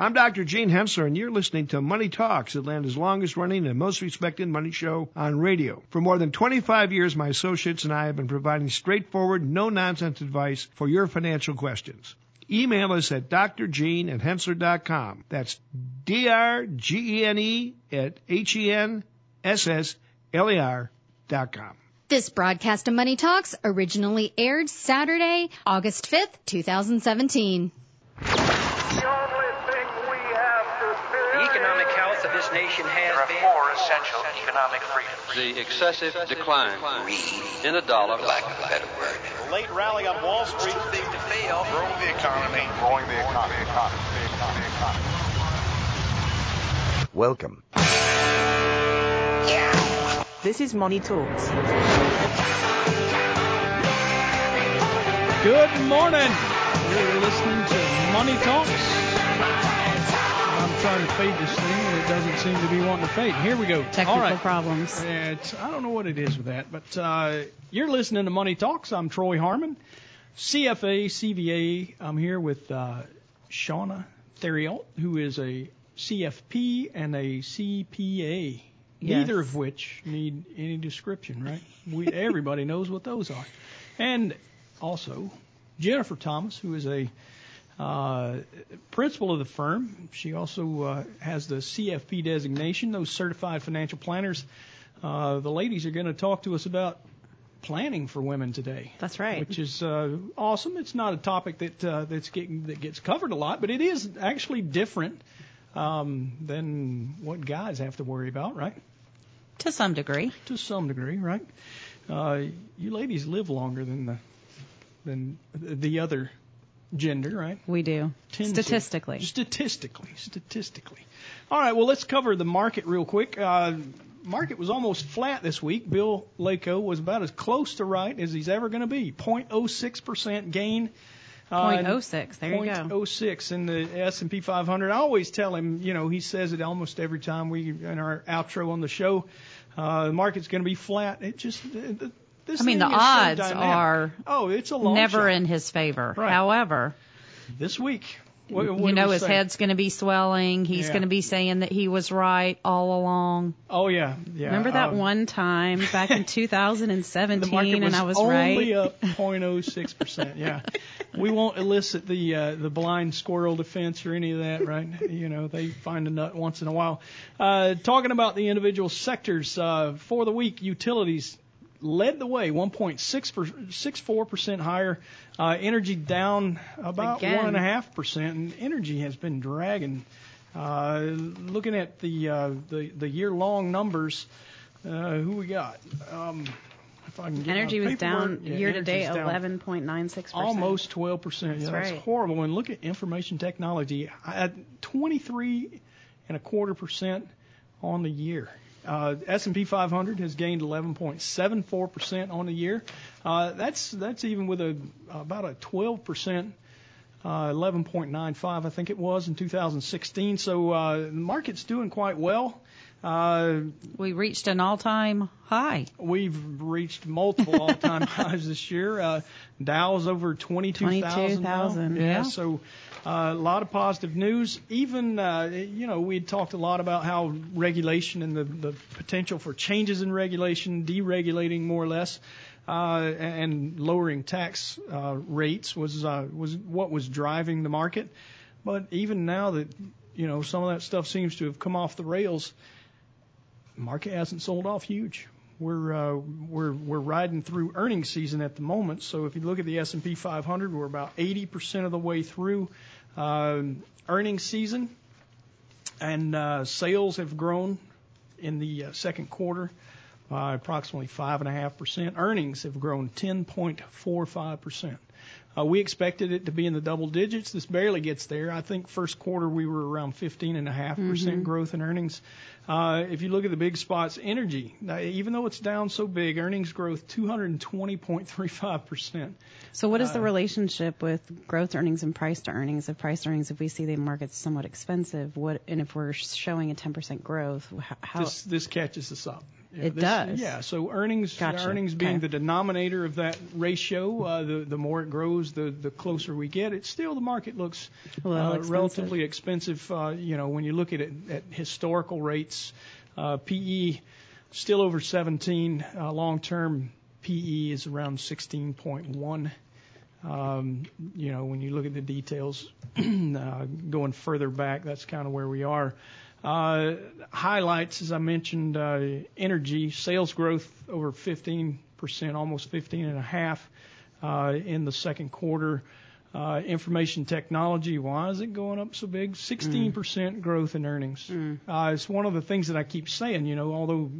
I'm Dr. Gene Henssler, and you're listening to Money Talks, Atlanta's longest running and most respected money show on radio. For more than 25 years, my associates and I have been providing straightforward, no nonsense advice for your financial questions. Email us at drgene at henssler.com. That's D-R-G-E-N-E at H-E-N-S-S-L-E-R dot com. This broadcast of Money Talks originally aired Saturday, August 5th, 2017. The economic health of this nation has There are been. four essential economic freedoms. the excessive decline in the dollar. Lack of a better word. late rally on Wall Street. Too big to fail. Growing the economy. Growing the economy. economy, economy, economy. Welcome. This is Money Talks. Good morning. You're listening to Money Talks. Trying to fade this thing and it doesn't seem to be wanting to fade. Here we go. Technical right. problems. It's, I don't know what it is with that, but uh, you're listening to Money Talks. I'm Troy Harmon, CFA, CVA. I'm here with uh, Shauna Theriault, who is a CFP and a CPA. Yes. Neither of which need any description, right? We everybody knows what those are. And also Jennifer Thomas, who is a uh, principal of the firm. She also uh, has the CFP designation, those certified financial planners. Uh, the ladies are going to talk to us about planning for women today. That's right. Which is uh, awesome. It's not a topic that uh, that's getting that gets covered a lot, but it is actually different um, than what guys have to worry about, right? To some degree. To some degree, right? Uh, you ladies live longer than the than the other gender, right? We do. Tend to. Statistically. Statistically, statistically. All right, well, let's cover the market real quick. Uh, market was almost flat this week. Bill Lako was about as close to right as he's ever going to be. 0.06% gain. Uh, 0.06, there you go. 0.06 in the S&P 500. I always tell him, you know, he says it almost every time we in our outro on the show. Uh, the market's going to be flat. It just uh, this I mean, the so odds dynamic. are oh, it's a long Never shot. in his favor. Right. However, this week. What, what you know his say? head's going to be swelling. He's Yeah. going to be saying that he was right all along. Oh yeah, yeah. Remember that um, one time back in 2017 market and I was only right? up 0.06 percent. Yeah, we won't elicit the uh, the blind squirrel defense or any of that, right? You know, they find a nut once in a while. Uh, talking about the individual sectors uh, for the week, utilities led the way, 1.64 percent higher. Uh, energy down about Again. one and a half percent, and energy has been dragging. Uh, looking at the uh, the the year long numbers, uh, who we got? Um, if I can get Energy was down. Yeah, year to date 11.96%. Almost 12 percent. Yeah, That's that's right. horrible. And look at information technology at 23 and a quarter percent on the year. Uh, S&P 500 has gained 11.74 percent on the year. Uh, that's that's even with a about a 12 percent. Uh, 11.95, I think it was in 2016. So uh, the market's doing quite well. Uh, We reached an all-time high. We've reached multiple all-time highs this year. Uh, Dow's over 22,000. now. 22,000, Yeah, yeah. so uh, a lot of positive news. Even, uh, you know, we had talked a lot about how regulation and the, the potential for changes in regulation, deregulating more or less, uh, and lowering tax uh, rates was uh, was what was driving the market. But even now that you know some of that stuff seems to have come off the rails, market hasn't sold off huge. We're uh, we're we're riding through earnings season at the moment. So if you look at the S&P 500, we're about 80% of the way through um, earnings season, and uh, sales have grown in the uh, second quarter by approximately five and a half percent. Earnings have grown 10.45 percent. Uh, we expected it to be in the double digits. This barely gets there. I think first quarter we were around 15.5% Mhm. growth in earnings. Uh, if you look at the big spots, energy, now, even though it's down so big, earnings growth 220.35%. So what is the Uh, relationship with growth earnings and price to earnings? If price earnings, if we see the market's somewhat expensive, what and if we're showing a 10% growth, how This, this catches us up. It this- does. Yeah. So earnings, Gotcha. earnings being Okay. the denominator of that ratio, uh, the the more it grows, the the closer we get. It's still the market looks uh, expensive. relatively expensive. Uh, you know, when you look at it at historical rates, uh, PE still over 17. Uh, long term PE is around 16.1. Um, you know, when you look at the details, uh, going further back, that's kind of where we are. Uh, highlights, as I mentioned, uh, energy sales growth over 15%, almost 15 and a half uh, in the second quarter. Uh, information technology, why is it going up so big? 16% growth in earnings. Uh, it's one of the things that I keep saying, you know, although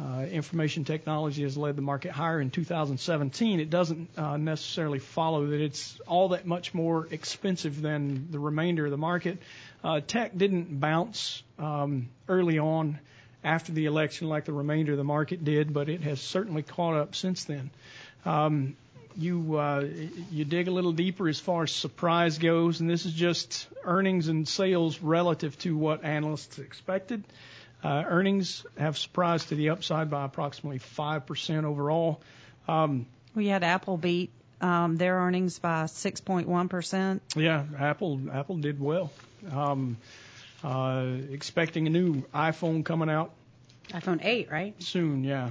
uh, information technology has led the market higher in 2017, it doesn't uh, necessarily follow that it's all that much more expensive than the remainder of the market. Uh, tech didn't bounce um, early on after the election like the remainder of the market did, but it has certainly caught up since then. Um, you uh, you dig a little deeper as far as surprise goes, and this is just earnings and sales relative to what analysts expected. Uh, earnings have surprised to the upside by approximately 5% overall. Um, We had Apple beat um, their earnings by 6.1%. yeah, Apple Apple did well. Um, uh, expecting a new iPhone coming out iPhone 8, right? soon. Yeah,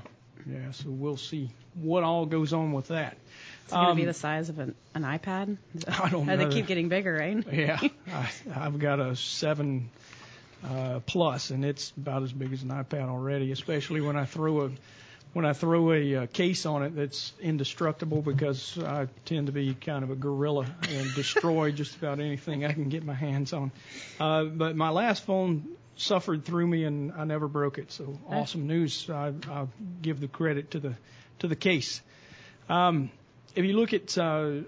yeah. So we'll see what all goes on with that. It's going to be the size of an, an iPad. I don't Uh, They keep getting bigger, right? Yeah, I, I've got a seven uh, plus, and it's about as big as an iPad already. Especially when I throw a when I throw a uh, case on it that's indestructible because I tend to be kind of a gorilla and destroy just about anything I can get my hands on. Uh, but my last phone suffered through me, and I never broke it. So awesome news! I, I'll give the credit to the to the case. Um, if you look at uh,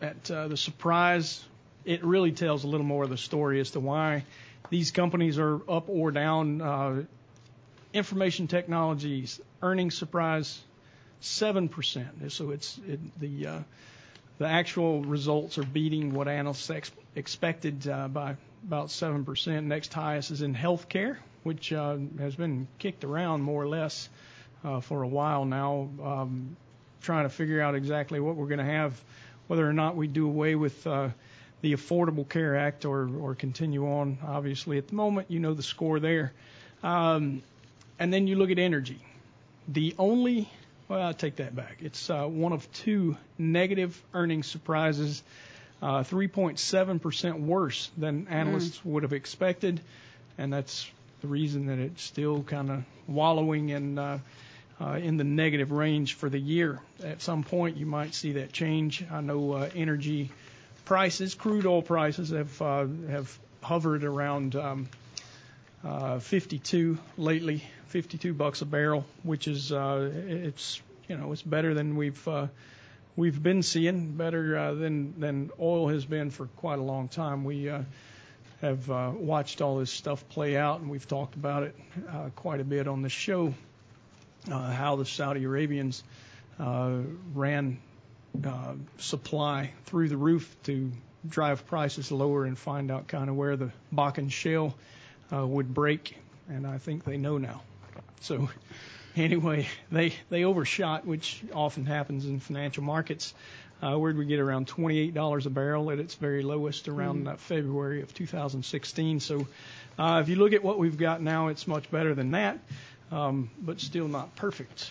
at uh, the surprise, it really tells a little more of the story as to why these companies are up or down. Uh, information technologies earnings surprise seven percent. So it's uh, the actual results are beating what analysts ex- expected uh, by about seven percent. Next highest is in healthcare, which has been kicked around more or less for a while now. Um, trying to figure out exactly what we're going to have, whether or not we do away with the Affordable Care Act or, or continue on. Obviously, at the moment, you know the score there. Um, and then you look at energy. The only, well, I take that back. It's uh, one of two negative earnings surprises, uh, 3.7% worse than analysts would have expected. And that's the reason that it's still kind of wallowing in. Uh, uh, in the negative range for the year. At some point, you might see that change. I know uh, energy prices, crude oil prices, have uh, have hovered around um, uh, 52 lately, 52 bucks a barrel, which is uh, it's you know it's better than we've uh, we've been seeing, better uh, than than oil has been for quite a long time. We uh, have uh, watched all this stuff play out, and we've talked about it uh, quite a bit on the show uh, how the Saudi Arabians uh, ran uh, supply through the roof to drive prices lower and find out kind of where the Bakken shale uh, would break, and I think they know now. So anyway, they they overshot, which often happens in financial markets. Uh, where did we get around $28 a barrel at its very lowest around uh, February of 2016? So uh, if you look at what we've got now, it's much better than that um, but still not perfect.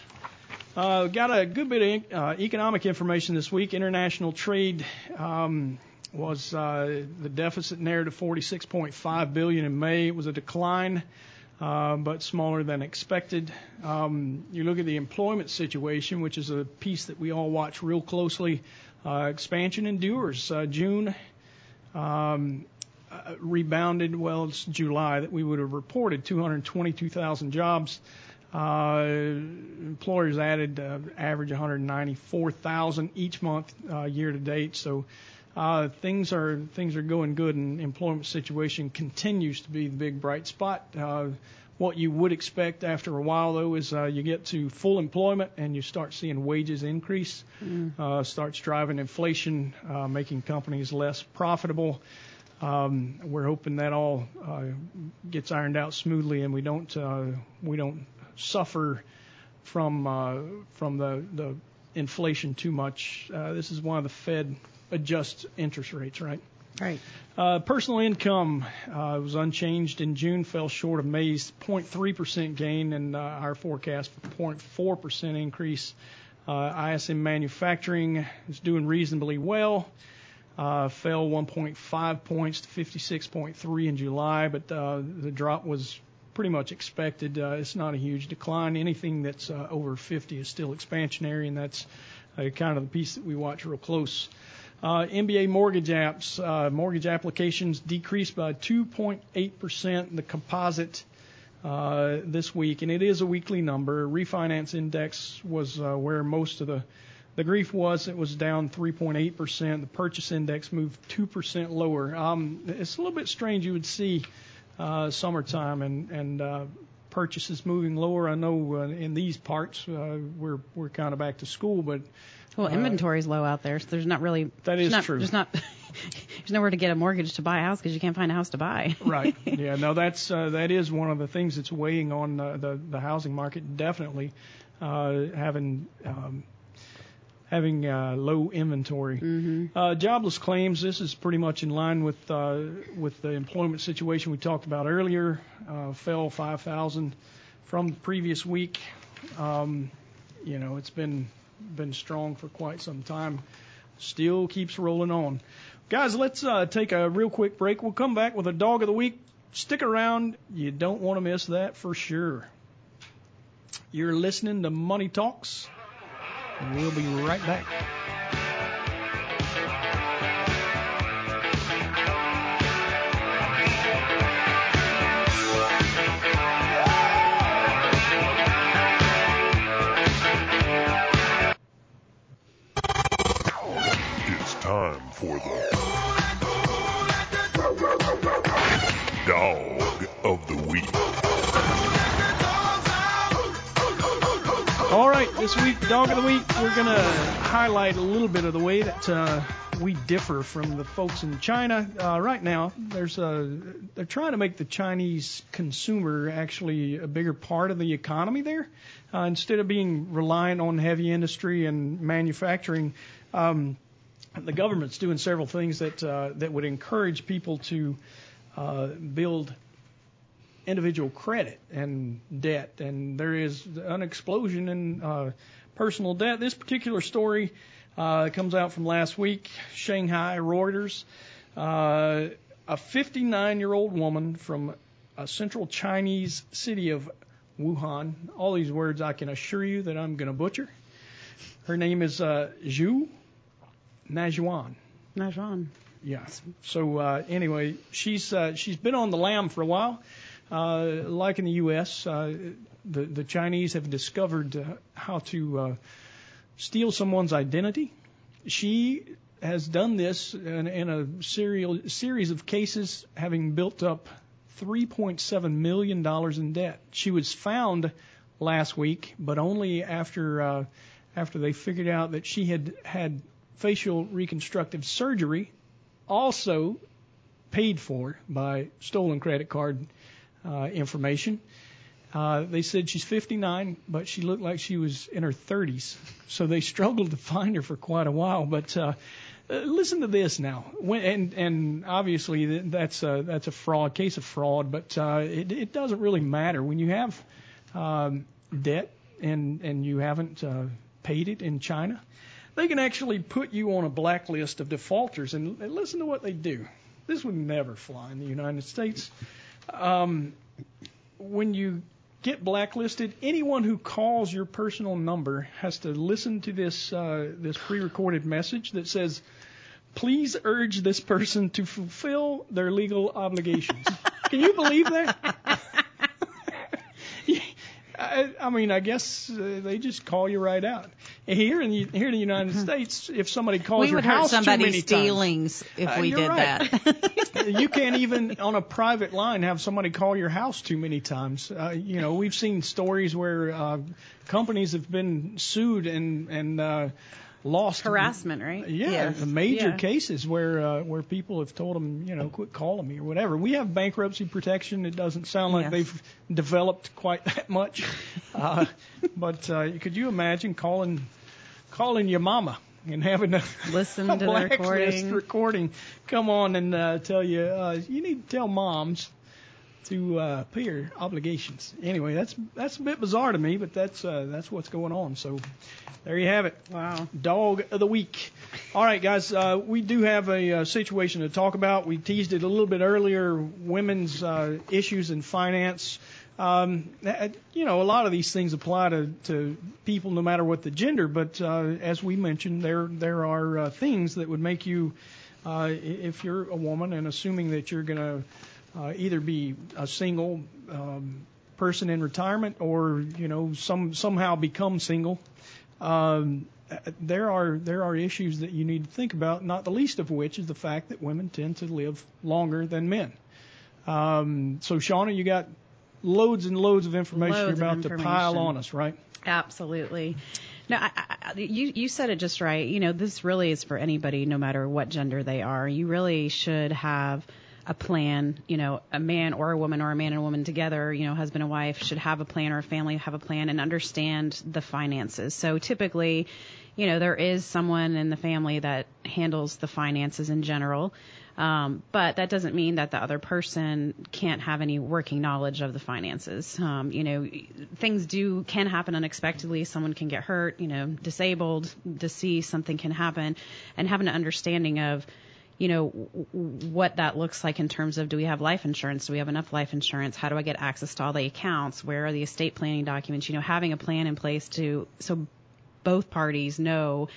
Uh, got a good bit of uh, economic information this week. International trade um, was uh, the deficit narrative 46.5 billion in May. It was a decline, uh, but smaller than expected. Um, you look at the employment situation, which is a piece that we all watch real closely. Uh, expansion endures. Uh, June um, uh, rebounded. Well, it's July that we would have reported 222,000 jobs. Uh, employers added uh, average 194,000 each month uh, year to date. So uh, things are things are going good, and employment situation continues to be the big bright spot. Uh, what you would expect after a while, though, is uh, you get to full employment and you start seeing wages increase, uh, starts driving inflation, uh, making companies less profitable. Um, we're hoping that all uh, gets ironed out smoothly, and we don't uh, we don't suffer from uh, from the the inflation too much. Uh, this is why the Fed adjusts interest rates, right? Right. Uh, personal income uh, was unchanged in June, fell short of May's 0.3% gain, and uh, our forecast for 0.4% increase. Uh, ISM manufacturing is doing reasonably well. Uh, fell 1.5 points to 56.3 in July, but uh, the drop was pretty much expected. Uh, it's not a huge decline. Anything that's uh, over 50 is still expansionary, and that's uh, kind of the piece that we watch real close. Uh, MBA mortgage apps, uh, mortgage applications decreased by 2.8%. In the composite uh, this week, and it is a weekly number. Refinance index was uh, where most of the the grief was. It was down 3.8%. The purchase index moved 2% lower. Um, it's a little bit strange. You would see summertime and and uh, purchases moving lower. I know uh, in these parts uh, we're we're kind of back to school, but Well, inventory's low out there, so there's not really. that is not, true. There's not. there's nowhere to get a mortgage to buy a house because you can't find a house to buy. right. Yeah. No, that's uh, that is one of the things that's weighing on uh, the the housing market. Definitely uh, having um, having uh, low inventory. Mm-hmm. Uh, jobless claims. This is pretty much in line with uh, with the employment situation we talked about earlier. Uh, fell 5,000 from the previous week. Um, you know, it's been been strong for quite some time. Still keeps rolling on. Guys, let's uh, take a real quick break. We'll come back with a dog of the week. Stick around. You don't want to miss that for sure. You're listening to Money Talks. And We'll be right back. It's time for the Dog of the Week. All right, this week, Dog of the Week, we're going to highlight a little bit of the way that uh, we differ from the folks in China. Uh, right now, there's a, they're trying to make the Chinese consumer actually a bigger part of the economy there. Uh, instead of being reliant on heavy industry and manufacturing, um, the government's doing several things that uh, that would encourage people to uh, build individual credit and debt, and there is an explosion in uh, personal debt. This particular story uh, comes out from last week, Shanghai Reuters. Uh, a 59-year-old woman from a central Chinese city of Wuhan. All these words I can assure you that I'm going to butcher. Her name is uh, Zhu Najuan. Wrong. Yeah. So uh, anyway, she's uh, she's been on the lam for a while. Uh, like in the U.S., uh, the the Chinese have discovered uh, how to uh, steal someone's identity. She has done this in, in a serial series of cases, having built up 3.7 million dollars in debt. She was found last week, but only after uh, after they figured out that she had had facial reconstructive surgery, also paid for by stolen credit card uh, information. Uh, they said she's 59, but she looked like she was in her 30s. So they struggled to find her for quite a while. But uh, uh, listen to this now, when, and and obviously that's a, that's a fraud case of fraud, but uh, it, it doesn't really matter when you have um, debt and and you haven't uh, paid it in China. They can actually put you on a blacklist of defaulters, and, and listen to what they do. This would never fly in the United States. Um, when you get blacklisted, anyone who calls your personal number has to listen to this uh, this pre-recorded message that says, "Please urge this person to fulfill their legal obligations." Can you believe that? I, I mean, I guess uh, they just call you right out. Here in the, here in the United States, if somebody calls we your would house too somebody's many times, feelings if Uh, we you're did right. that. you can't even on a private line have somebody call your house too many times. Uh, you know, we've seen stories where uh, companies have been sued and and uh, lost Harassment, right? Yeah, Yes. major Yeah. cases where uh, where people have told them, you know, quit calling me or whatever. We have bankruptcy protection. It doesn't sound like Yes. they've developed quite that much. Uh, but uh, could you imagine calling calling your mama and having a, Listen to the recording. recording come on and uh, tell you uh, you need to tell moms to uh, pay your obligations. Anyway, that's that's a bit bizarre to me, but that's uh, that's what's going on. So there you have it. Wow. Dog of the week. All right, guys, uh, we do have a uh, situation to talk about. We teased it a little bit earlier. Women's uh, issues in finance. Um, you know, a lot of these things apply to, to people no matter what the gender. But uh, as we mentioned, there there are uh, things that would make you, uh, if you're a woman, and assuming that you're going to uh, either be a single um, person in retirement or you know some somehow become single. Um, there are there are issues that you need to think about, not the least of which is the fact that women tend to live longer than men. Um, so, Shauna, you got loads and loads of information Loads you're about to pile on us, right? Absolutely. No, I, I, you you said it just right. You know, this really is for anybody, no matter what gender they are. You really should have a plan. You know, a man or a woman or a man and a woman together, you know, husband and wife should have a plan or a family have a plan and understand the finances. So typically, you know, there is someone in the family that handles the finances in general. Um, but that doesn't mean that the other person can't have any working knowledge of the finances. Um, you know, things do can happen unexpectedly. Someone can get hurt, you know, disabled, deceased, something can happen, and have an understanding of, you know, what that looks like in terms of do we have life insurance? Do we have enough life insurance? How do I get access to all the accounts? Where are the estate planning documents? You know, having a plan in place to so both parties know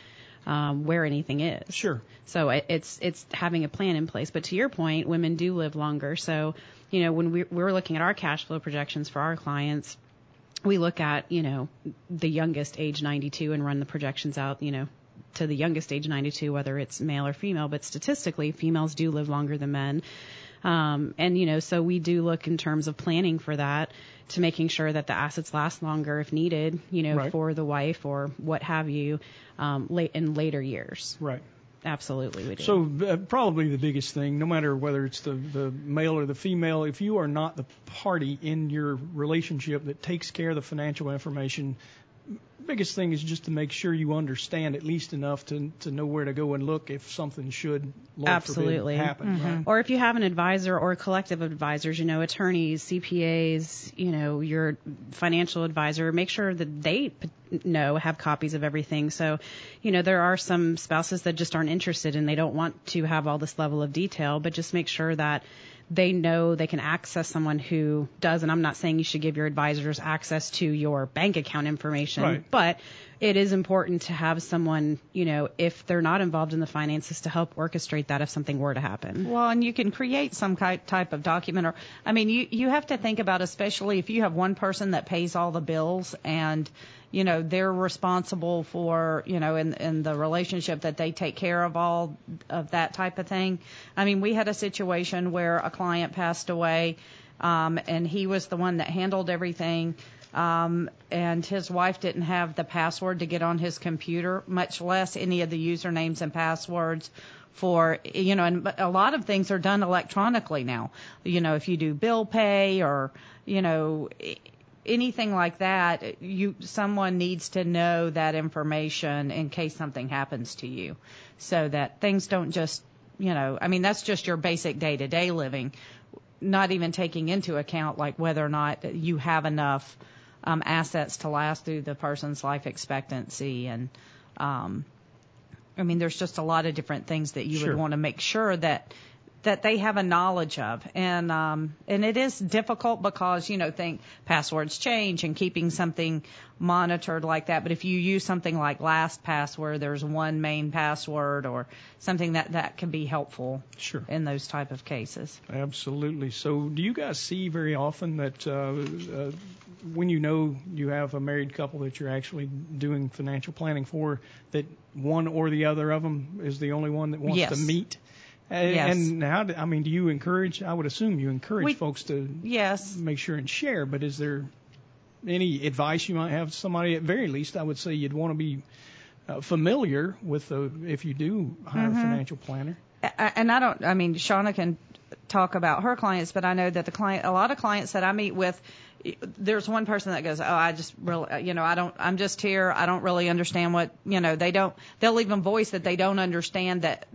um, where anything is. Sure. So it, it's it's having a plan in place. But to your point, women do live longer. So you know when we, we're looking at our cash flow projections for our clients, we look at you know the youngest age 92 and run the projections out. You know to the youngest age 92, whether it's male or female. But statistically, females do live longer than men. Um, and you know, so we do look in terms of planning for that to making sure that the assets last longer if needed, you know, Right. for the wife or what have you, um, late in later years. Right. Absolutely, we do. So uh, probably the biggest thing, no matter whether it's the, the male or the female, if you are not the party in your relationship that takes care of the financial information, biggest thing is just to make sure you understand at least enough to to know where to go and look if something should Lord Absolutely. forbid, happen. Mm-hmm. Right? Or if you have an advisor or a collective of advisors, you know, attorneys, CPAs, you know, your financial advisor, make sure that they know, have copies of everything. So, you know, there are some spouses that just aren't interested and they don't want to have all this level of detail, but just make sure that they know they can access someone who does. And I'm not saying you should give your advisors access to your bank account information, Right. but it is important to have someone, you know, if they're not involved in the finances to help orchestrate that if something were to happen. Well, and you can create some ki- type of document, or I mean, you you have to think about, especially if you have one person that pays all the bills, and you know they're responsible for, you know, in in the relationship that they take care of all of that type of thing. I mean, we had a situation where a client passed away, um, and he was the one that handled everything. Um, and his wife didn't have the password to get on his computer, much less any of the usernames and passwords for you know and a lot of things are done electronically now you know if you do bill pay or you know anything like that you someone needs to know that information in case something happens to you so that things don't just you know i mean that's just your basic day to day living not even taking into account like whether or not you have enough um, assets to last through the person's life expectancy and um, I mean, there's just a lot of different things that you Sure. would want to make sure that that they have a knowledge of, and um, and it is difficult because you know, think passwords change and keeping something monitored like that. But if you use something like LastPass, where there's one main password or something that that can be helpful Sure. in those type of cases. Absolutely. So, do you guys see very often that uh, uh, when you know you have a married couple that you're actually doing financial planning for, that one or the other of them is the only one that wants Yes. to meet? Uh, Yes. And how? Do, I mean, do you encourage? I would assume you encourage We- folks to Yes. make sure and share. But is there any advice you might have to somebody? At very least, I would say you'd want to be uh, familiar with the if you do hire Mhm. a financial planner. And I don't. I mean, Shauna can talk about her clients, but I know that the client, a lot of clients that I meet with, there's one person that goes, "Oh, I just really, you know, I don't. I'm just here. I don't really understand what, you know, they don't. They'll even voice that they don't understand that,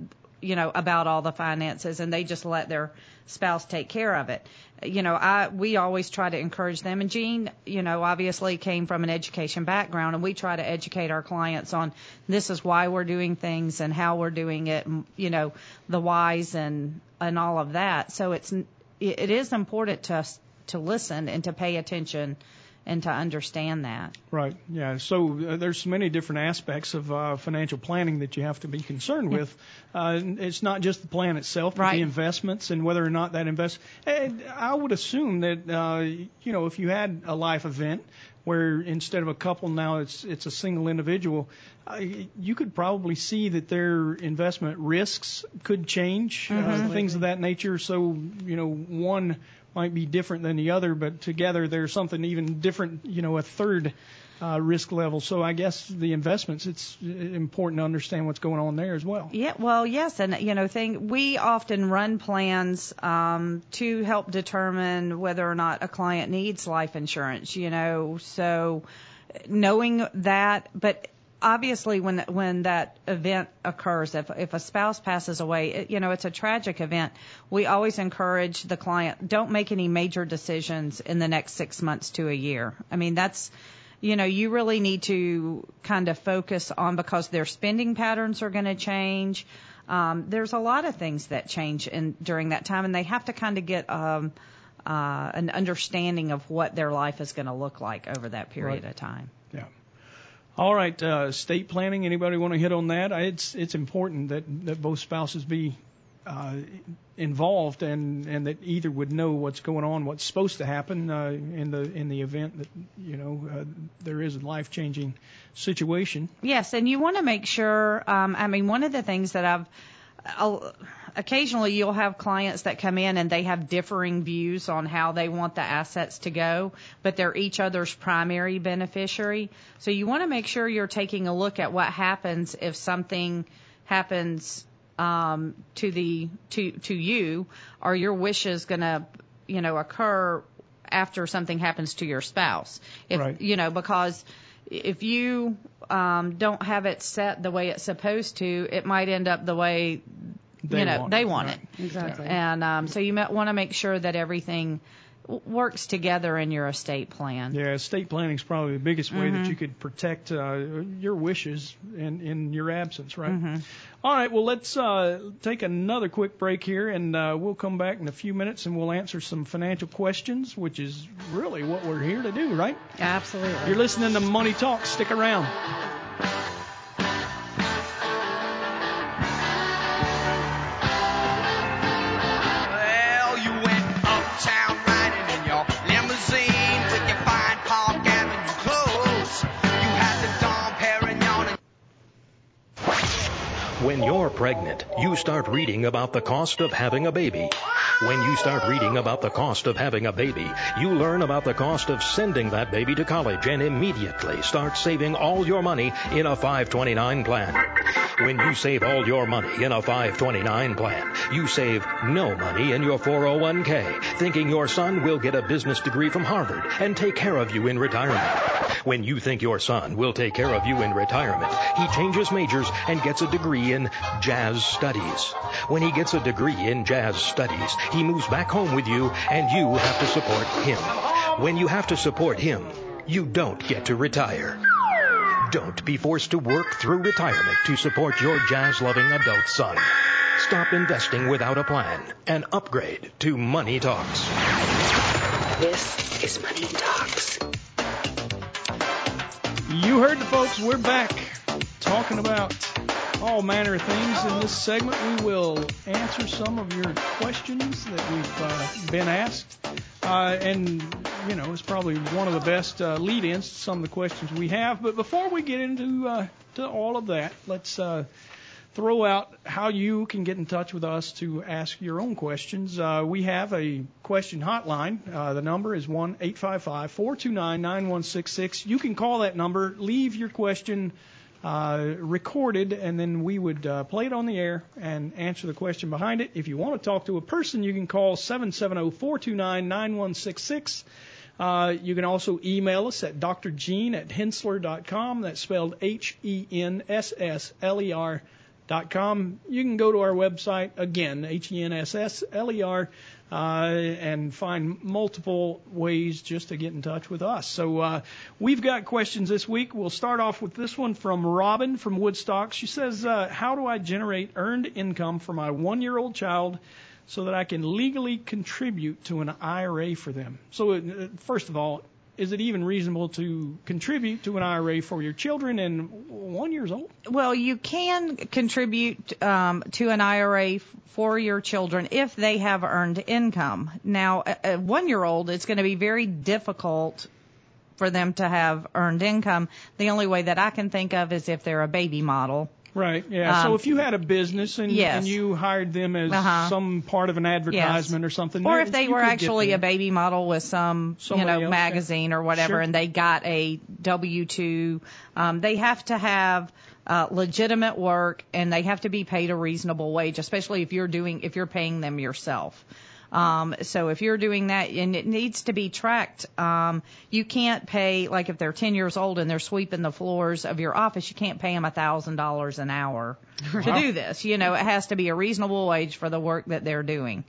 you know, about all the finances, and they just let their spouse take care of it. You know, I we always try to encourage them. And Gene, you know, obviously came from an education background, and we try to educate our clients on this is why we're doing things and how we're doing it, and, you know, the whys and and all of that. So it's it, is important to us to listen and to pay attention and to understand that. Right. Yeah. So uh, there's many different aspects of uh, financial planning that you have to be concerned with. Uh, it's not just the plan itself, but Right. the investments and whether or not that invest. And I would assume that uh, you know if you had a life event where instead of a couple now it's it's a single individual, uh, you could probably see that their investment risks could change, uh, Mhm. things of that nature. So you know one might be different than the other, but together there's something even different, you know, a third uh, risk level. So I guess the investments, it's important to understand what's going on there as well. Yeah, well, yes, and you know, thing we often run plans um, to help determine whether or not a client needs life insurance. You know, so knowing that, but obviously when when that event occurs, if if a spouse passes away, it, you know, it's a tragic event. We always encourage the client don't make any major decisions in the next six months to a year. I mean, that's you know, you really need to kind of focus on because their spending patterns are going to change. Um, there's a lot of things that change in during that time, and they have to kind of get um, uh, an understanding of what their life is going to look like over that period Right. of time. Yeah. All right, uh, estate planning. Anybody want to hit on that? It's it's important that that both spouses be uh, involved and and that either would know what's going on, what's supposed to happen uh, in the in the event that you know uh, there is a life changing situation. Yes, and you want to make sure. Um, I mean, one of the things that I've I'll, occasionally you'll have clients that come in and they have differing views on how they want the assets to go, but they're each other's primary beneficiary. So you want to make sure you're taking a look at what happens if something happens um, to the to to you. Are your wishes going to you know occur after something happens to your spouse? If Right. you know because if you um, don't have it set the way it's supposed to, it might end up the way They you know want they it, want right. it. Exactly. And um, so you want to make sure that everything works together in your estate plan. Yeah, estate planning is probably the biggest way that Mhm. you could protect uh, your wishes in, in your absence, right? Mhm. All right, well, let's uh, take another quick break here, and uh, we'll come back in a few minutes and we'll answer some financial questions, which is really what we're here to do, right? Absolutely. You're listening to Money Talk. Stick around. When you're pregnant, you start reading about the cost of having a baby. When you start reading about the cost of having a baby, you learn about the cost of sending that baby to college and immediately start saving all your money in a 529 plan. When you save all your money in a 529 plan, you save no money in your 401k, thinking your son will get a business degree from Harvard and take care of you in retirement. When you think your son will take care of you in retirement, he changes majors and gets a degree in jazz studies. When he gets a degree in jazz studies, he moves back home with you and you have to support him. When you have to support him, you don't get to retire. Don't be forced to work through retirement to support your jazz loving adult son. Stop investing without a plan and upgrade to Money Talks. This is Money Talks. You heard the folks. We're back talking about all manner of things. In this segment, we will answer some of your questions that we've uh, been asked. Uh, and, you know, it's probably one of the best uh, lead ins to some of the questions we have. But before we get into uh, to all of that, let's uh, throw out how you can get in touch with us to ask your own questions. Uh, we have a question hotline. Uh, the number is one eight five five four two nine nine one six six. You can call that number, leave your question uh, recorded, and then we would uh, play it on the air and answer the question behind it. If you want to talk to a person, you can call 770-429-9166. Uh, you can also email us at drgene at henssler.com. That's spelled H-E-N-S-S-L-E-R dot com. You can go to our website again, H-E-N-S-S-L-E-R, uh, and find multiple ways just to get in touch with us. So uh, we've got questions this week. We'll start off with this one from Robin from Woodstock. She says, uh, "How do I generate earned income for my one-year-old child?" So that I can legally contribute to an IRA for them. So, uh, first of all, is it even reasonable to contribute to an IRA for your children and one years old? Well, you can contribute um, to an IRA f- for your children if they have earned income. Now, a, a one-year-old, it's going to be very difficult for them to have earned income. The only way that I can think of is if they're a baby model. Right. Yeah. Um, so if you had a business and, yes. and you hired them as Uh-huh. some part of an advertisement or something, Or if they were actually a baby model with some, Somebody you know, magazine or whatever, Sure. and they got a W-2, um, they have to have uh, legitimate work and they have to be paid a reasonable wage, especially if you're doing, if you're paying them yourself. Um, so if you're doing that, and it needs to be tracked, um, you can't pay like if they're 10 years old and they're sweeping the floors of your office, you can't pay them a thousand dollars an hour to do this. You know, it has to be a reasonable wage for the work that they're doing.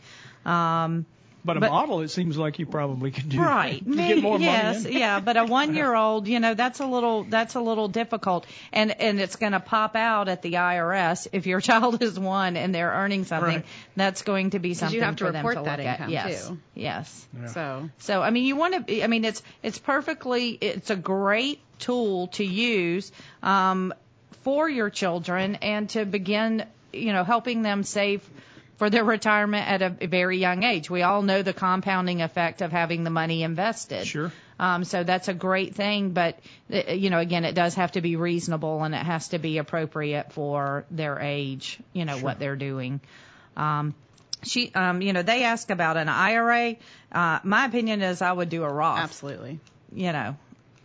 Um, But a but- model, it seems like you probably could do. Right. to get more yes, money. yeah, but a one year old, you know, that's a little that's a little difficult and and it's going to pop out at the IRS if your child is one and they're earning something. Right. That's going to be something you have to for them report to that look at. income, Yes. too. Yes. So So I mean, you want to. I mean, it's it's perfectly. It's a great tool to use um, for your children and to begin, you know, helping them save for their retirement at a very young age. We all know the compounding effect of having the money invested. Sure. Um, so that's a great thing, but uh, you know, again, it does have to be reasonable and it has to be appropriate for their age. You know Sure. what they're doing. Um, she, um, you know, they ask about an IRA. Uh, my opinion is I would do a Roth. Absolutely. You know,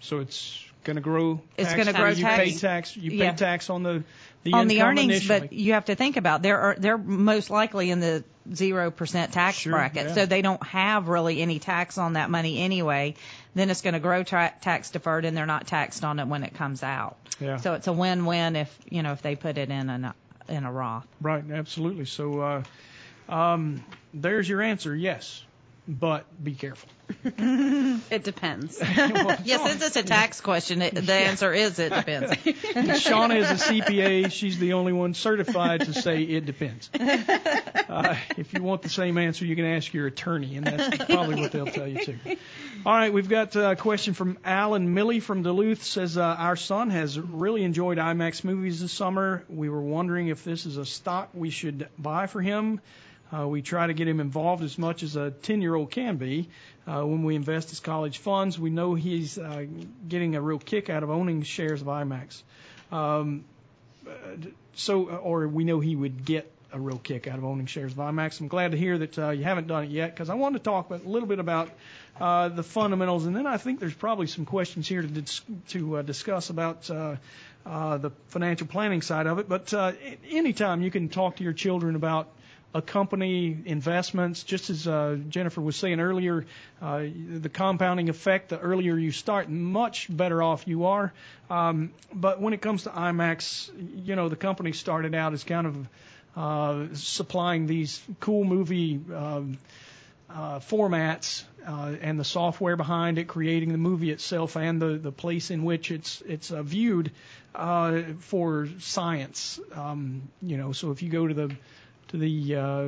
So it's going to grow. It's gonna for grow you tax. pay tax. You pay Yeah. tax on the the on the earnings, initially. but you have to think about they're they're most likely in the zero percent tax Sure, bracket, yeah. so they don't have really any tax on that money anyway. Then it's going to grow tra- tax deferred, and they're not taxed on it when it comes out. Yeah. So it's a win-win if you know if they put it in a in a Roth. Right, absolutely. So uh, um, there's your answer. Yes, but be careful. it depends. yes, since it's a tax question, it, the answer is it depends. Shauna is a CPA. She's the only one certified to say it depends. Uh, if you want the same answer, you can ask your attorney, and that's probably what they'll tell you too. All right, we've got a question from Alan Millie from Duluth. Says uh, our son has really enjoyed IMAX movies this summer. We were wondering if this is a stock we should buy for him. Uh, we try to get him involved as much as a 10 year old can be. Uh, when we invest his college funds, we know he's uh, getting a real kick out of owning shares of IMAX. Um, so, or we know he would get a real kick out of owning shares of IMAX. I'm glad to hear that uh, you haven't done it yet because I want to talk a little bit about uh, the fundamentals, and then I think there's probably some questions here to dis- to uh, discuss about uh, uh, the financial planning side of it. But uh, anytime you can talk to your children about a company investments, just as uh, Jennifer was saying earlier, uh, the compounding effect, the earlier you start, much better off you are. Um, but when it comes to IMAX, you know, the company started out as kind of uh, supplying these cool movie um, uh, formats uh, and the software behind it, creating the movie itself and the, the place in which it's it's uh, viewed uh, for science. Um, you know, so if you go to the the uh,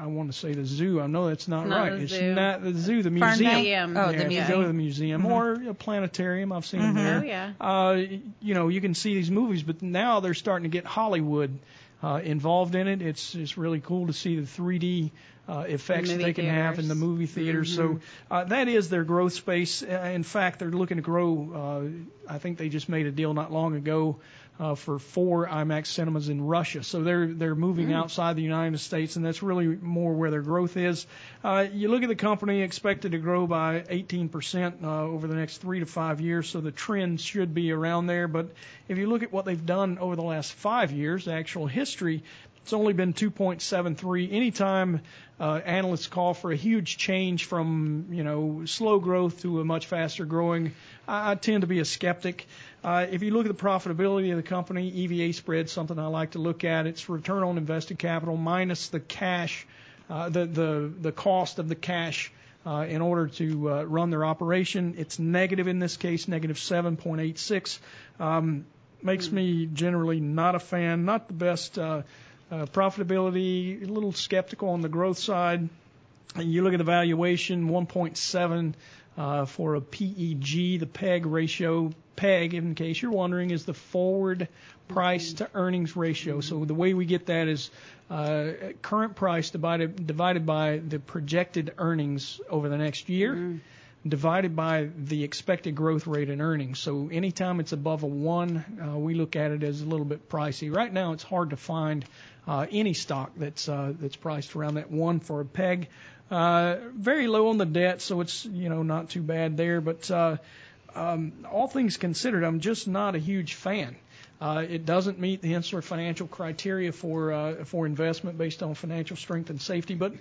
I want to say the zoo. I know that's not Not right. it's zoo. not the zoo. The Fern museum. Museum. Oh, the yeah, if you museum. go to the museum Mhm. or a planetarium. I've seen them Mhm. there. Oh, yeah. Uh, you know, you can see these movies, but now they're starting to get Hollywood uh, involved in it. It's it's really cool to see the 3D uh, effects that they can have in the movie theaters. So Mhm. uh, that is their growth space. Uh, in fact, they're looking to grow. Uh, I think they just made a deal not long ago uh, for four IMAX cinemas in Russia. So they're they're moving Mm. outside the United States, and that's really more where their growth is. Uh, you look at the company expected to grow by 18% uh, over the next three to five years, so the trend should be around there. But if you look at what they've done over the last five years, the actual history, it's only been 2.73. Anytime uh, analysts call for a huge change from you know slow growth to a much faster growing, I, I tend to be a skeptic. Uh, if you look at the profitability of the company, EVA spread, something I like to look at. It's return on invested capital minus the cash, uh, the the the cost of the cash. Uh, in order to uh, run their operation, it's negative in this case, negative 7.86. Um, makes me generally not a fan, not the best uh, uh, profitability, a little skeptical on the growth side. And you look at the valuation, 1.7 uh, for a PEG, the PEG ratio. PEG, in case you're wondering, is the forward price to earnings ratio. So the way we get that is uh, current price divided divided by the projected earnings over the next year divided by the expected growth rate in earnings. So anytime it's above a one, uh, we look at it as a little bit pricey. Right now, it's hard to find uh, any stock that's uh, that's priced around that one for a peg. Uh, very low on the debt, so it's you know not too bad there. But uh, um, all things considered, I'm just not a huge fan. Uh, it doesn't meet the Henssler financial criteria for uh, for investment based on financial strength and safety, but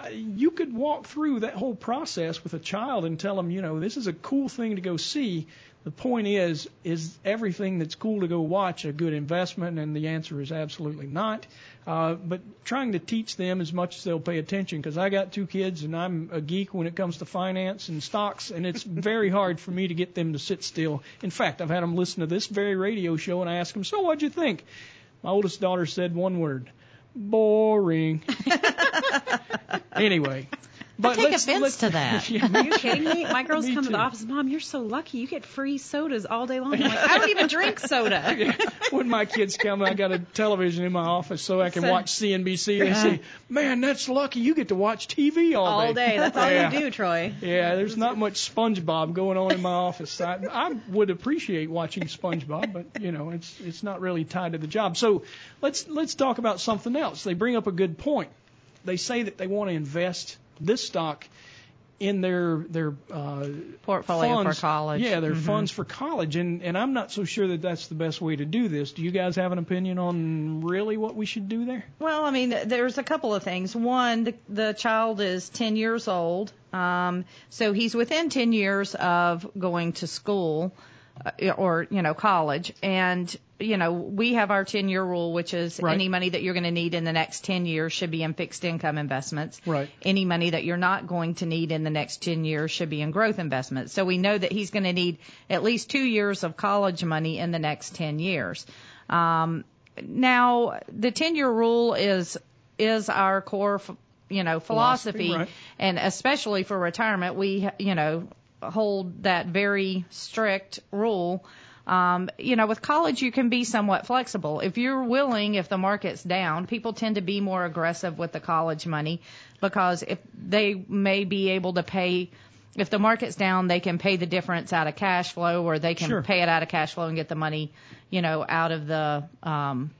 uh, you could walk through that whole process with a child and tell them, you know, this is a cool thing to go see. The point is, is everything that's cool to go watch a good investment? And the answer is absolutely not. Uh, but trying to teach them as much as they'll pay attention, because I got two kids and I'm a geek when it comes to finance and stocks, and it's very hard for me to get them to sit still. In fact, I've had them listen to this very radio show, and I ask them, so what'd you think? My oldest daughter said one word, boring. anyway. But take let's- offense let's- to that. Yeah, Are you kidding me? My girls Me come to the office, Mom, you're so lucky. You get free sodas all day long. I'm like, I don't even drink soda. Yeah. When my kids come, I got a television in my office so I can So- watch CNBC. They say, "Man, that's lucky. You get to watch TV all day." All day. That's all Yeah. you do, Troy. Yeah, there's not much SpongeBob going on in my office. I, I would appreciate watching SpongeBob, but you know, it's it's not really tied to the job. So let's let's talk about something else. They bring up a good point. They say that they want to invest this stock in their their uh, Portfolio for college. Yeah, their Mhm. funds for college, and and I'm not so sure that that's the best way to do this. Do you guys have an opinion on really what we should do there? Well, I mean, there's a couple of things. One, the, the child is 10 years old, um, so he's within 10 years of going to school or you know college, and you know we have our 10 year rule, which is Right. any money that you're going to need in the next 10 years should be in fixed income investments. Right. Any money that you're not going to need in the next 10 years should be in growth investments. So we know that he's going to need at least two years of college money in the next 10 years. Um, now, the 10 year rule is, is our core, f- you know, philosophy, Philosophy, right. and especially for retirement, we, you know, hold that very strict rule. Um, you know, with college, you can be somewhat flexible. If you're willing, if the market's down, people tend to be more aggressive with the college money because if they may be able to pay, if the market's down, they can pay the difference out of cash flow or they can Sure. pay it out of cash flow and get the money, you know, out of the, um,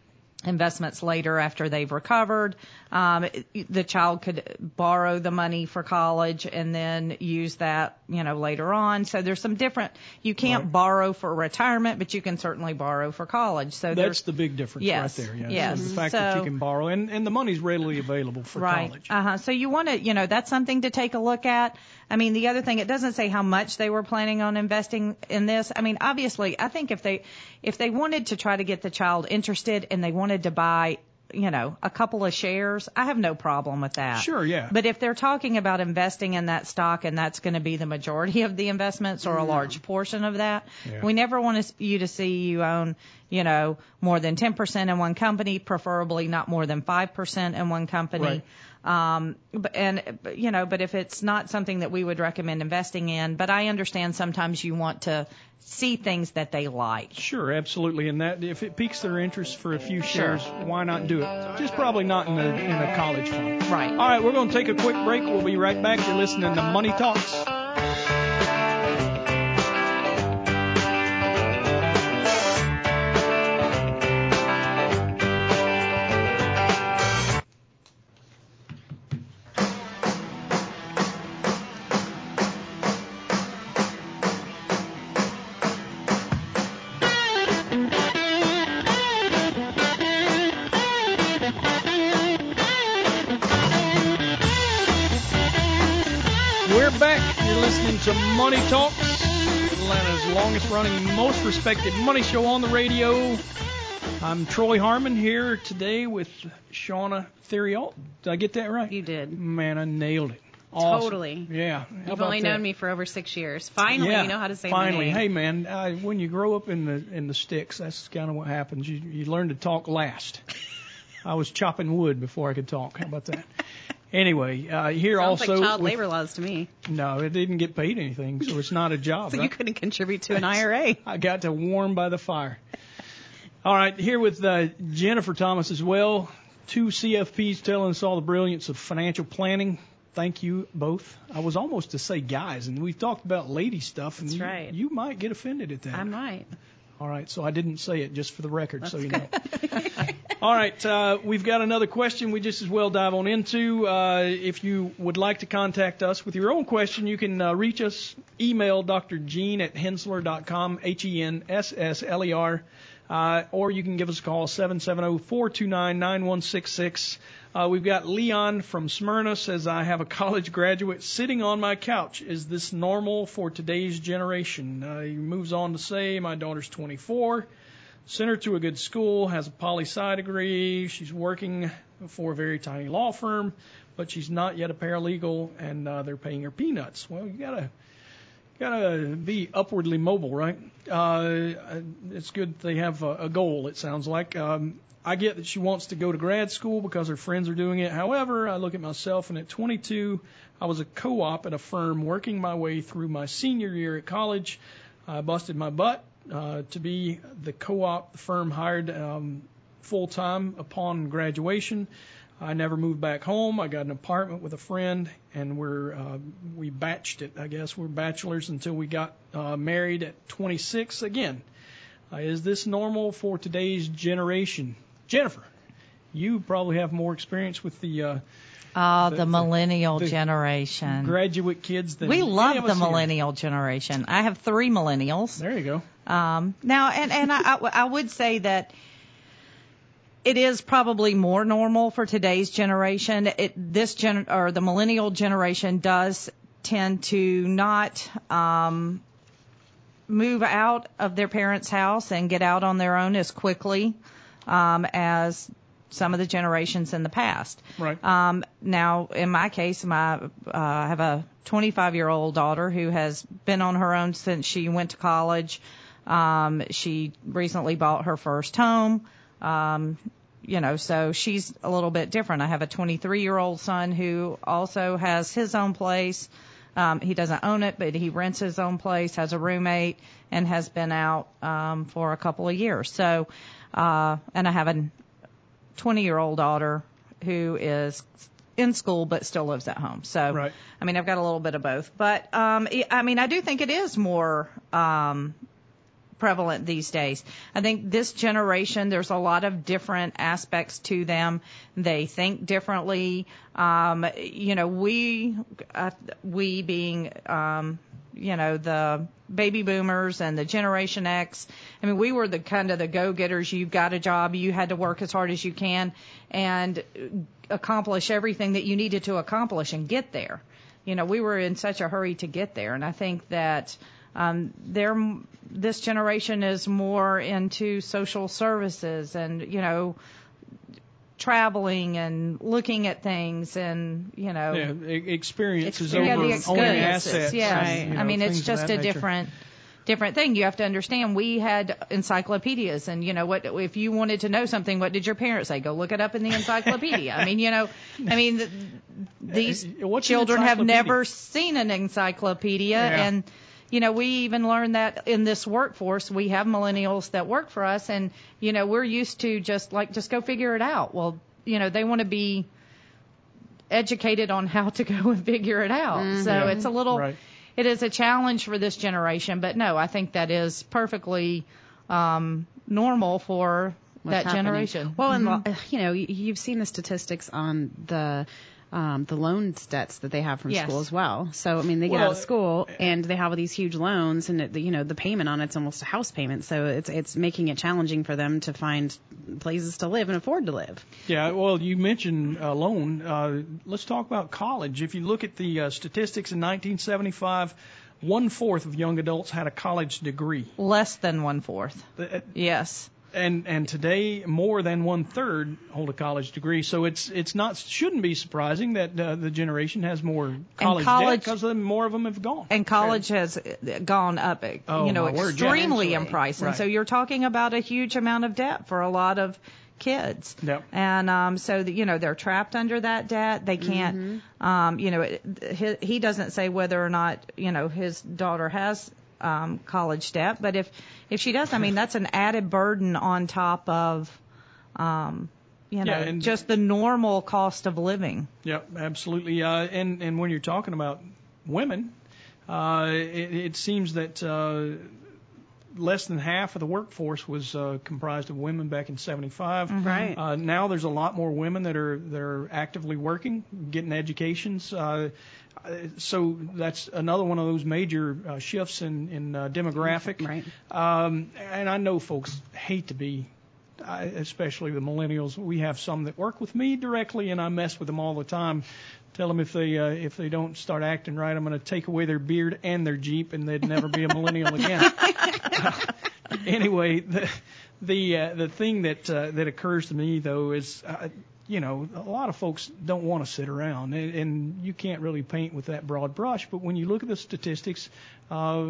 investments later after they've recovered. Um, the child could borrow the money for college and then use that, you know, later on. So there's some different. You can't borrow for retirement, but you can certainly borrow for college. So That's the big difference Yes, right there. Yeah. yes. So the fact that you can borrow and and the money's readily available for right. college. Uh huh. So you want to, you know, that's something to take a look at. I mean, the other thing, it doesn't say how much they were planning on investing in this. I mean, obviously, I think if they, if they wanted to try to get the child interested and they wanted to buy, you know, a couple of shares, I have no problem with that. Sure, yeah. But if they're talking about investing in that stock and that's going to be the majority of the investments or a large portion of that, Yeah. we never want to, you to see you own, you know, more than 10% in one company, preferably not more than 5% in one company. Right. Um, but, and, you know, but if it's not something that we would recommend investing in, but I understand sometimes you want to see things that they like. Sure, absolutely. And that if it piques their interest for a few Sure. shares, why not do it? Just probably not in a in a college fund. Right. All right, we're going to take a quick break. We'll be right back. You're listening to Money Talks. Running, most respected money show on the radio. I'm Troy Harmon here today with Shauna Theriault. Did I get that right? You did. Man, I nailed it. Awesome. Totally. Yeah. How You've only that? known me for over six years. Finally, yeah, you know how to say finally. my name. Hey, man, uh, when you grow up in the in the sticks, that's kind of what happens. You you learn to talk last. I was chopping wood before I could talk. How about that? Anyway, uh, here Sounds also like child with- labor laws to me. No, it didn't get paid anything, so it's not a job. So you couldn't contribute to an IRA. I got to warm by the fire. All right, here with uh, Jennifer Thomas as well. Two CFPs telling us all the brilliance of financial planning. Thank you both. I was almost to say guys, and we've talked about lady stuff, and That's you, right. you might get offended at that. I might. All right, so I didn't say it just for the record, so you know. All right, uh, we've got another question we just as well dive on into. Uh, if you would like to contact us with your own question, you can uh, reach us. Email Dr. Gene at henssler.com, H-E-N-S-S-L-E-R, uh, or you can give us a call, 770-429-9166. Uh, we've got Leon from Smyrna says, I have a college graduate sitting on my couch. Is this normal for today's generation? Uh, he moves on to say, my daughter's 24, sent her to a good school, has a poli sci degree, she's working for a very tiny law firm, but she's not yet a paralegal, and uh, they're paying her peanuts. Well, you gotta gotta be upwardly mobile, right? Uh, it's good they have a, a goal. It sounds like. Um, I get that she wants to go to grad school because her friends are doing it. However, I look at myself, and at 22, I was a co-op at a firm working my way through my senior year at college. I busted my butt uh, to be the co-op the firm hired um, full time upon graduation. I never moved back home. I got an apartment with a friend, and we're uh, we batched it. I guess we're bachelors until we got uh, married at 26 again. Uh, is this normal for today's generation? Jennifer, you probably have more experience with the uh, Oh, The- the, millennial the generation. graduate kids than we love the us here. millennial generation. I have three millennials. There you go. Um, now, and and I, I, I would say that it is probably more normal for today's generation. It this gen or the millennial generation does tend to not um, move out of their parents' house and get out on their own as quickly um, as some of the generations in the past. Right. Um, now, in my case, my uh, I have a 25 year old daughter who has been on her own since she went to college. Um, she recently bought her first home. Um, you know, so she's a little bit different. I have a 23 year old son who also has his own place. Um, he doesn't own it, but he rents his own place, has a roommate, and has been out um, for a couple of years. So, uh, and I have a 20 year old daughter who is in school but still lives at home. So, Right. I mean, I've got a little bit of both. But, um, I mean, I do think it is more, um, prevalent these days. I think this generation, there's a lot of different aspects to them. They think differently. Um, you know, we, uh, we being, um, you know, the baby boomers and the Generation X. I mean, we were the kind of the go-getters. You got a job, you had to work as hard as you can and accomplish everything that you needed to accomplish and get there. You know, we were in such a hurry to get there, and I think that um, they're this generation is more into social services and you know traveling and looking at things and you know Yeah, experiences yeah, over the owning experiences. assets. Yes. and, you know, I mean, it's just a nature. different different thing. You have to understand. We had encyclopedias, and you know what? If you wanted to know something, what did your parents say? Go look it up in the encyclopedia. I mean, you know, I mean, th- these Uh, what's children have never seen an encyclopedia, Yeah. and you know, we even learned that in this workforce, we have millennials that work for us, and you know, we're used to just like just go figure it out. Well, you know, they want to be educated on how to go and figure it out. So Yeah. it's a little, Right. it is a challenge for this generation. But no, I think that is perfectly um, normal for What's that happening. generation. Well, and Mhm. lo- you know, you've seen the statistics on the um, the loan debts that they have from Yes. school as well. So I mean, they get Well, out of school and they have all these huge loans, and it, you know the payment on it's almost a house payment. So it's it's making it challenging for them to find places to live and afford to live. Yeah, well, you mentioned uh, loan. Uh, let's talk about college. If you look at the uh, statistics in 1975, one fourth of young adults had a college degree. Less than one fourth. Yes. And and today more than one third hold a college degree. So it's it's not shouldn't be surprising that uh, the generation has more college, college- because more of them have gone. And college has uh, gone up, uh, Oh, you know, my word, yeah. extremely in price. And Right. so you're talking about a huge amount of debt for a lot of kids. Yep. And um, so, that, you know, they're trapped under that debt. They can't, Mm-hmm. um, you know, it, he, he doesn't say whether or not, you know, his daughter has um, college debt. But if, if she does, I mean, that's an added burden on top of, um, you know, Yeah, and- just the normal cost of living. Yep, absolutely. Uh, and and when you're talking about women, uh, it, it seems that uh, less than half of the workforce was uh, comprised of women back in '75. Mhm. Right. Uh, now there's a lot more women that are that are actively working, getting educations. Uh, so that's another one of those major uh, shifts in in uh, demographic. Right. Um, and I know folks hate to be, I, especially the millennials. We have some that work with me directly, and I mess with them all the time. Tell them if they uh, if they don't start acting right, I'm going to take away their beard and their Jeep, and they'd never be a millennial again. anyway, the the uh, the thing that uh, that occurs to me though is. Uh, you know, a lot of folks don't want to sit around, and, and you can't really paint with that broad brush. But when you look at the statistics, uh,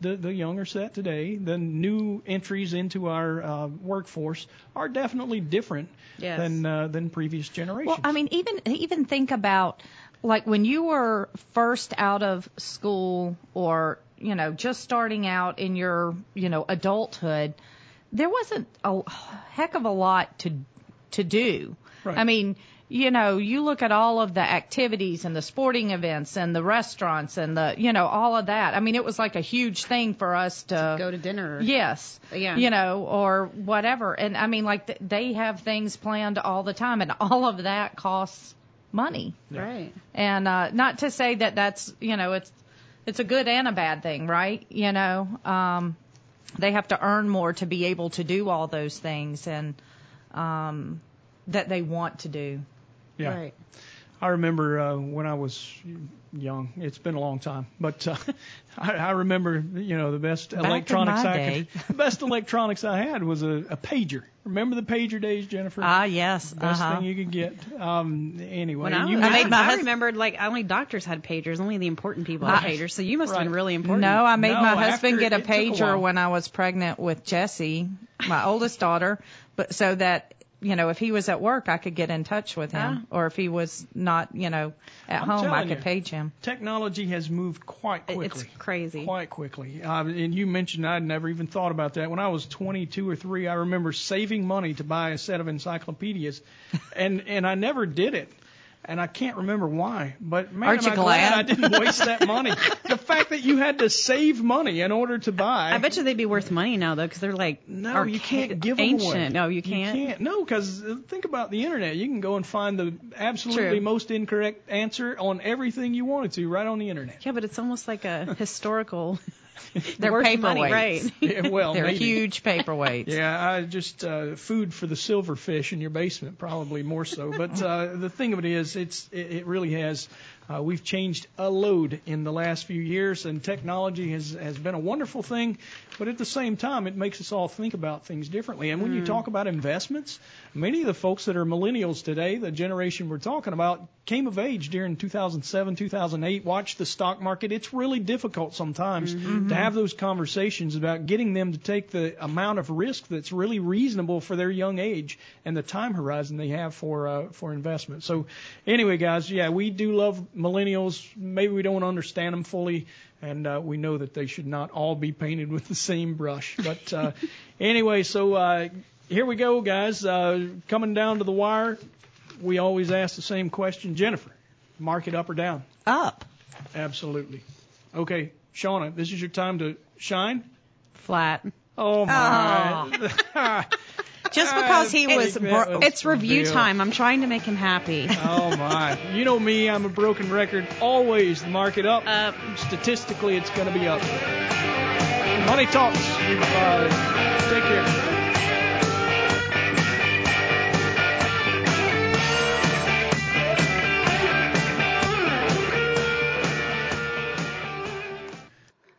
the the younger set today, the new entries into our uh, workforce are definitely different Yes. than uh, than previous generations. Well, I mean, even even think about like when you were first out of school or you know just starting out in your you know adulthood, there wasn't a heck of a lot to to do. Right. I mean, you know, you look at all of the activities and the sporting events and the restaurants and the you know all of that. I mean, it was like a huge thing for us to, Go to dinner. Yes. Yeah. You know, or whatever. And I mean, like th- they have things planned all the time, and all of that costs money. Right. And uh, not to say that that's you know it's it's a good and a bad thing, right? You know, um, they have to earn more to be able to do all those things and um, that they want to do. Yeah. Right. I remember uh, when I was young. It's been a long time, but uh, I, I remember you know the best Back in electronics my I day. could, the best electronics I had was a, a pager. Remember the pager days, Jennifer? Ah, yes. Best uh-huh. thing you could get. Um, anyway, When I, you was, I, mentioned- I remembered like only doctors had pagers, only the important people had I- pagers. So you must have been really important. No, I made No, my husband get a it took a pager when I was pregnant with Jessie, my oldest daughter, but so that you know if he was at work, I could get in touch with him, or if he was not, you know, at I'm home, I could you. page him. Technology has moved quite quickly. It's crazy. Quite quickly. Um, and you mentioned I'd never even thought about that. When I was 22 or 3, I remember saving money to buy a set of encyclopedias, and and I never did it. And I can't remember why, but man, Aren't am you I glad? glad? I didn't waste that money. the fact that you had to save money in order to buy. I bet you they'd be worth money now though, because they're like No, archa- you can't give them ancient. away. No, you can't. You can't. No, because think about the internet. You can go and find the absolutely True. most incorrect answer on everything you wanted to right on the internet. Yeah, but it's almost like a historical. They're paperweights. money, right? Yeah, well, They're maybe. huge paperweights. Yeah, I just uh, food for the silverfish in your basement, probably more so. But uh, the thing of it is, it's it, it really has. Uh, we've changed a load in the last few years, and technology has has been a wonderful thing. But at the same time, it makes us all think about things differently. And when you Mm. talk about investments, many of the folks that are millennials today, the generation we're talking about, came of age during 2007, 2008. Watched the stock market. It's really difficult sometimes Mm-hmm. to have those conversations about getting them to take the amount of risk that's really reasonable for their young age and the time horizon they have for uh, for investment. So, anyway, guys, yeah, we do love millennials. Maybe we don't understand them fully, and uh, we know that they should not all be painted with the same brush. But uh, anyway, so uh, here we go, guys. Uh, coming down to the wire, we always ask the same question, Jennifer. Mark it up or down? Up. Absolutely. Okay, Shauna, this is your time to shine. Flat. Oh my! Just because he was, think that bro- was it's review real. time. I'm trying to make him happy. Oh my! You know me, I'm a broken record. Always the market up. Up. Statistically, it's going to be up. Money talks. Uh, take care.